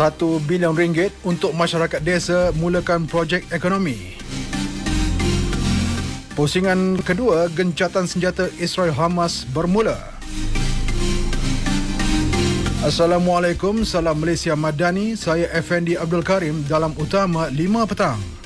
Satu bilion ringgit untuk masyarakat desa mulakan projek ekonomi. Pusingan kedua gencatan senjata Israel Hamas bermula. Assalamualaikum, salam Malaysia Madani. Saya Effendi Abdul Karim dalam utama 5 petang.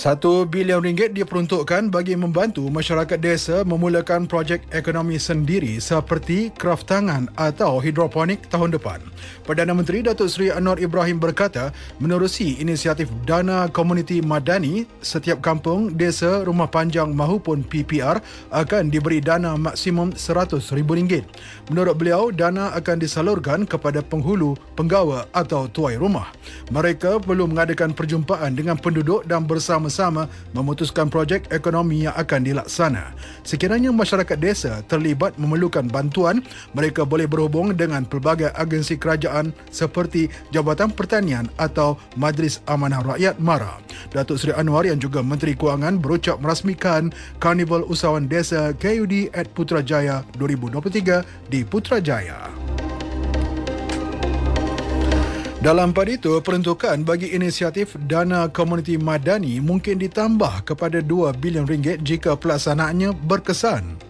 Satu bilion ringgit diperuntukkan bagi membantu masyarakat desa memulakan projek ekonomi sendiri seperti kraftangan atau hidroponik tahun depan. Perdana Menteri Datuk Seri Anwar Ibrahim berkata, menerusi inisiatif Dana Komuniti Madani, setiap kampung, desa, rumah panjang mahupun PPR akan diberi dana maksimum RM100,000. Menurut beliau, dana akan disalurkan kepada penghulu, penggawa atau tuai rumah. Mereka perlu mengadakan perjumpaan dengan penduduk dan bersama bersama memutuskan projek ekonomi yang akan dilaksana. Sekiranya masyarakat desa terlibat memerlukan bantuan, mereka boleh berhubung dengan pelbagai agensi kerajaan seperti Jabatan Pertanian atau Majlis Amanah Rakyat MARA. Datuk Seri Anwar yang juga Menteri Kewangan berucap merasmikan Karnival Usahawan Desa KUD at Putrajaya 2023 di Putrajaya. Dalam pada itu, peruntukan bagi inisiatif Dana Komuniti Madani mungkin ditambah kepada 2 bilion ringgit jika pelaksanaannya berkesan.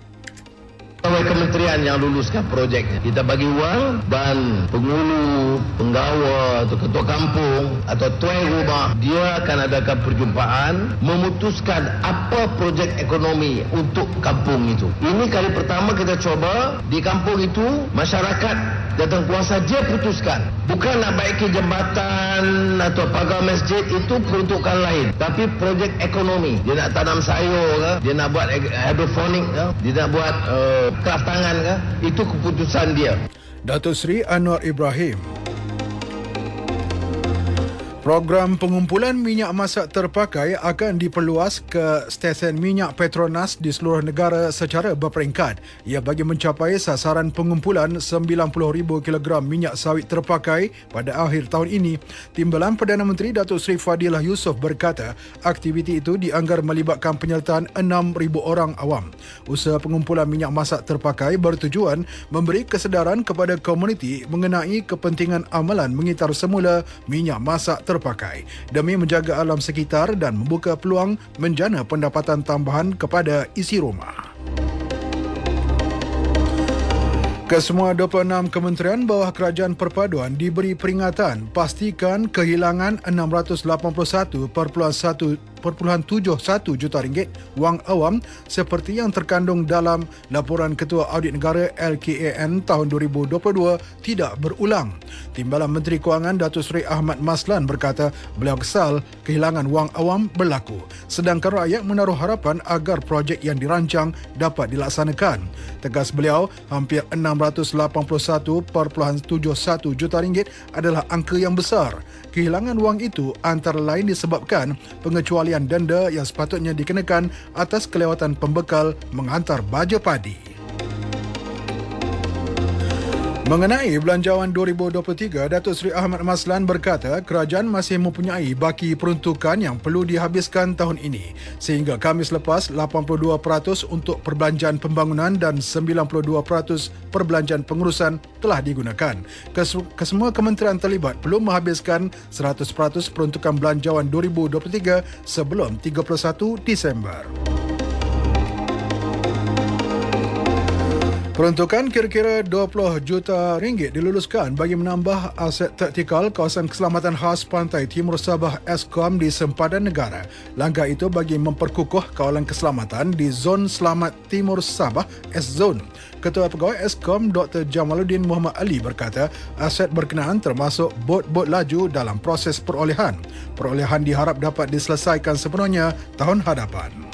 Pegawai kementerian yang luluskan projeknya. Kita bagi wang dan penghulu, penggawa atau ketua kampung atau tuan rumah dia akan adakan perjumpaan memutuskan apa projek ekonomi untuk kampung itu. Ini kali pertama kita coba di kampung itu masyarakat datang kuasa dia putuskan. Bukan nak baiki jambatan atau pagar masjid itu peruntukan lain. Tapi projek ekonomi. Dia nak tanam sayur ke, dia nak buat hidroponik ke, dia nak buat uh, kelas tangan ke itu keputusan dia Datuk Seri Anwar Ibrahim Program pengumpulan minyak masak terpakai akan diperluas ke stesen minyak Petronas di seluruh negara secara berperingkat. Ia bagi mencapai sasaran pengumpulan 90,000 kg minyak sawit terpakai pada akhir tahun ini. Timbalan Perdana Menteri Datuk Seri Fadilah Yusof berkata, aktiviti itu dianggar melibatkan penyertaan 6,000 orang awam. Usaha pengumpulan minyak masak terpakai bertujuan memberi kesedaran kepada komuniti mengenai kepentingan amalan mengitar semula minyak masak terpakai demi menjaga alam sekitar dan membuka peluang menjana pendapatan tambahan kepada isi rumah. Kesemua 26 kementerian bawah kerajaan perpaduan diberi peringatan pastikan kehilangan 681.1 1.71 juta ringgit wang awam seperti yang terkandung dalam laporan Ketua Audit Negara LKAN tahun 2022 tidak berulang. Timbalan Menteri Kewangan Datuk Seri Ahmad Maslan berkata beliau kesal kehilangan wang awam berlaku sedangkan rakyat menaruh harapan agar projek yang dirancang dapat dilaksanakan. Tegas beliau, hampir 681.71 juta ringgit adalah angka yang besar. Kehilangan wang itu antara lain disebabkan pengecualian pembelian denda yang sepatutnya dikenakan atas kelewatan pembekal menghantar baja padi. Mengenai belanjawan 2023, Datuk Seri Ahmad Maslan berkata kerajaan masih mempunyai baki peruntukan yang perlu dihabiskan tahun ini sehingga Khamis lepas 82% untuk perbelanjaan pembangunan dan 92% perbelanjaan pengurusan telah digunakan. Kesemua kementerian terlibat perlu menghabiskan 100% peruntukan belanjawan 2023 sebelum 31 Disember. Peruntukan kira-kira 20 juta ringgit diluluskan bagi menambah aset taktikal kawasan keselamatan khas pantai Timur Sabah ESCOM di sempadan negara. Langkah itu bagi memperkukuh kawalan keselamatan di Zon Selamat Timur Sabah S-Zone. Ketua Pegawai ESCOM Dr. Jamaluddin Muhammad Ali berkata aset berkenaan termasuk bot-bot laju dalam proses perolehan. Perolehan diharap dapat diselesaikan sepenuhnya tahun hadapan.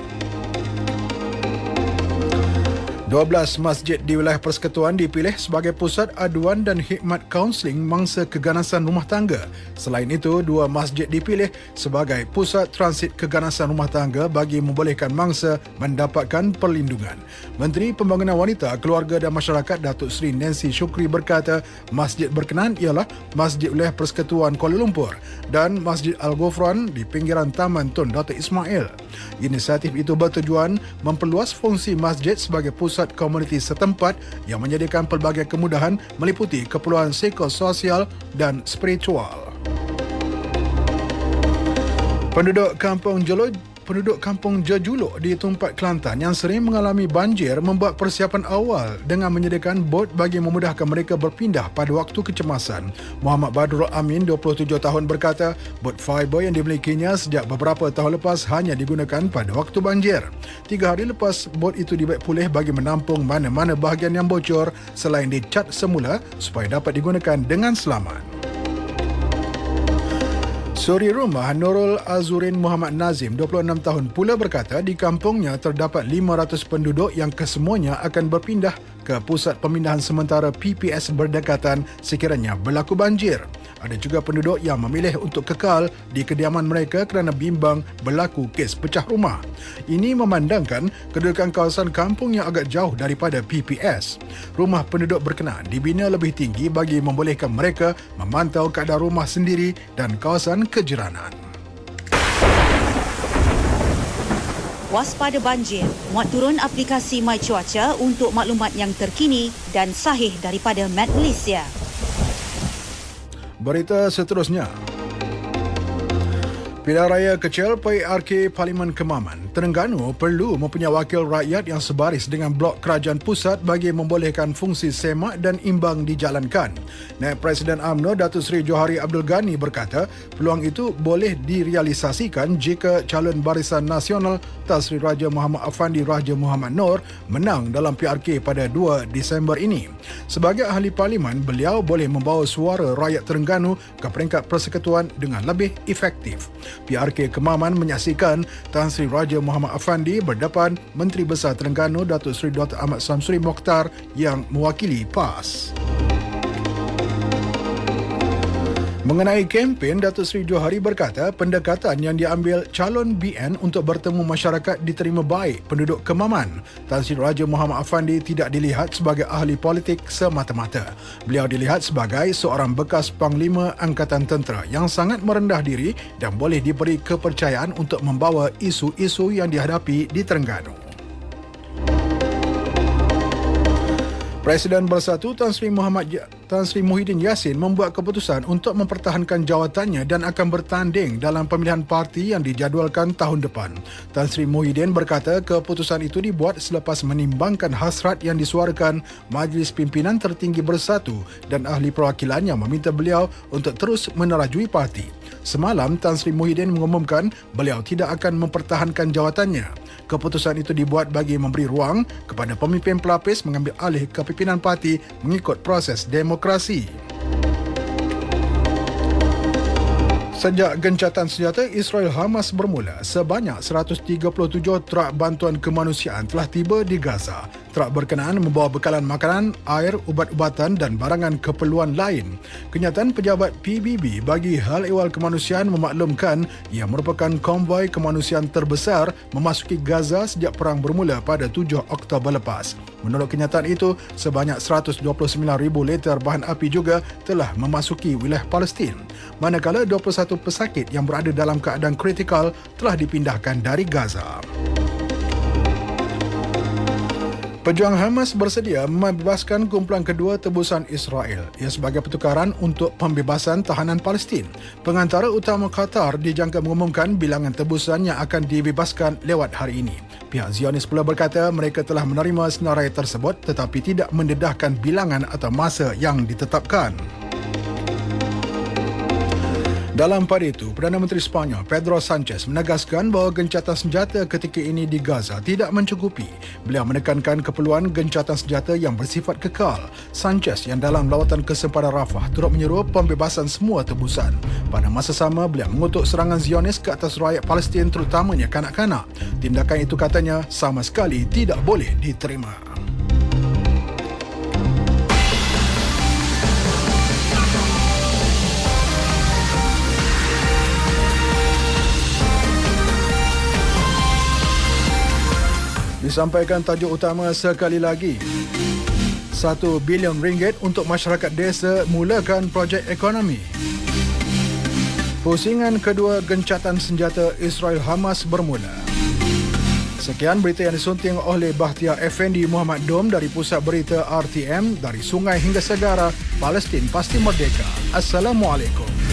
12 masjid di wilayah persekutuan dipilih sebagai pusat aduan dan hikmat kaunseling mangsa keganasan rumah tangga. Selain itu, dua masjid dipilih sebagai pusat transit keganasan rumah tangga bagi membolehkan mangsa mendapatkan perlindungan. Menteri Pembangunan Wanita, Keluarga dan Masyarakat Datuk Seri Nancy Shukri berkata, masjid berkenaan ialah Masjid Wilayah Persekutuan Kuala Lumpur dan Masjid Al-Ghufran di pinggiran Taman Tun Datuk Ismail. Inisiatif itu bertujuan memperluas fungsi masjid sebagai pusat pusat komuniti setempat yang menyediakan pelbagai kemudahan meliputi keperluan psikososial dan spiritual. Penduduk Kampung Jolo penduduk kampung Jajuluk di Tumpat Kelantan yang sering mengalami banjir membuat persiapan awal dengan menyediakan bot bagi memudahkan mereka berpindah pada waktu kecemasan. Muhammad Badrul Amin, 27 tahun berkata, bot fiber yang dimilikinya sejak beberapa tahun lepas hanya digunakan pada waktu banjir. Tiga hari lepas, bot itu dibaik pulih bagi menampung mana-mana bahagian yang bocor selain dicat semula supaya dapat digunakan dengan selamat. Suri rumah Nurul Azurin Muhammad Nazim, 26 tahun pula berkata di kampungnya terdapat 500 penduduk yang kesemuanya akan berpindah ke pusat pemindahan sementara PPS berdekatan sekiranya berlaku banjir. Ada juga penduduk yang memilih untuk kekal di kediaman mereka kerana bimbang berlaku kes pecah rumah. Ini memandangkan kedudukan kawasan kampung yang agak jauh daripada PPS. Rumah penduduk berkenaan dibina lebih tinggi bagi membolehkan mereka memantau keadaan rumah sendiri dan kawasan kejiranan. Waspada banjir, muat turun aplikasi My Cuaca untuk maklumat yang terkini dan sahih daripada Met Malaysia. Berita seterusnya. Pilihan Raya Kecil PRK Parlimen Kemaman, Terengganu perlu mempunyai wakil rakyat yang sebaris dengan blok kerajaan pusat bagi membolehkan fungsi semak dan imbang dijalankan. Naib Presiden AMNO Datuk Seri Johari Abdul Ghani berkata, peluang itu boleh direalisasikan jika calon Barisan Nasional Tan Sri Raja Muhammad Afandi Raja Muhammad Nur menang dalam PRK pada 2 Disember ini. Sebagai ahli parlimen, beliau boleh membawa suara rakyat Terengganu ke peringkat persekutuan dengan lebih efektif. PRK Kemaman menyaksikan Tan Sri Raja Muhammad Afandi berdepan Menteri Besar Terengganu Datuk Seri Dr. Ahmad Samsuri Mokhtar yang mewakili PAS. Mengenai kempen, Datuk Seri Johari berkata pendekatan yang diambil calon BN untuk bertemu masyarakat diterima baik penduduk Kemaman. Tan Sri Raja Muhammad Afandi tidak dilihat sebagai ahli politik semata-mata. Beliau dilihat sebagai seorang bekas Panglima Angkatan Tentera yang sangat merendah diri dan boleh diberi kepercayaan untuk membawa isu-isu yang dihadapi di Terengganu. Presiden Bersatu Tan Sri Muhammad Tan Sri Muhyiddin Yassin membuat keputusan untuk mempertahankan jawatannya dan akan bertanding dalam pemilihan parti yang dijadualkan tahun depan. Tan Sri Muhyiddin berkata keputusan itu dibuat selepas menimbangkan hasrat yang disuarakan Majlis Pimpinan Tertinggi Bersatu dan ahli perwakilan yang meminta beliau untuk terus menerajui parti. Semalam Tan Sri Muhyiddin mengumumkan beliau tidak akan mempertahankan jawatannya. Keputusan itu dibuat bagi memberi ruang kepada pemimpin pelapis mengambil alih kepimpinan parti mengikut proses demokrasi. Sejak gencatan senjata Israel Hamas bermula, sebanyak 137 trak bantuan kemanusiaan telah tiba di Gaza trak berkenaan membawa bekalan makanan, air, ubat-ubatan dan barangan keperluan lain. Kenyataan pejabat PBB bagi hal ehwal kemanusiaan memaklumkan ia merupakan konvoi kemanusiaan terbesar memasuki Gaza sejak perang bermula pada 7 Oktober lepas. Menurut kenyataan itu, sebanyak 129,000 liter bahan api juga telah memasuki wilayah Palestin. Manakala 21 pesakit yang berada dalam keadaan kritikal telah dipindahkan dari Gaza. Pejuang Hamas bersedia membebaskan kumpulan kedua tebusan Israel ia sebagai pertukaran untuk pembebasan tahanan Palestin. Pengantara utama Qatar dijangka mengumumkan bilangan tebusan yang akan dibebaskan lewat hari ini. Pihak Zionis pula berkata mereka telah menerima senarai tersebut tetapi tidak mendedahkan bilangan atau masa yang ditetapkan. Dalam pada itu, Perdana Menteri Sepanyol Pedro Sanchez menegaskan bahawa gencatan senjata ketika ini di Gaza tidak mencukupi. Beliau menekankan keperluan gencatan senjata yang bersifat kekal. Sanchez yang dalam lawatan ke sempadan Rafah turut menyeru pembebasan semua tebusan. Pada masa sama, beliau mengutuk serangan Zionis ke atas rakyat Palestin terutamanya kanak-kanak. Tindakan itu katanya sama sekali tidak boleh diterima. Disampaikan tajuk utama sekali lagi. 1 bilion ringgit untuk masyarakat desa mulakan projek ekonomi. Pusingan kedua gencatan senjata Israel Hamas bermula. Sekian berita yang disunting oleh Bahtia Effendi Muhammad Dom dari Pusat Berita RTM dari Sungai hingga Segara, Palestin pasti merdeka. Assalamualaikum.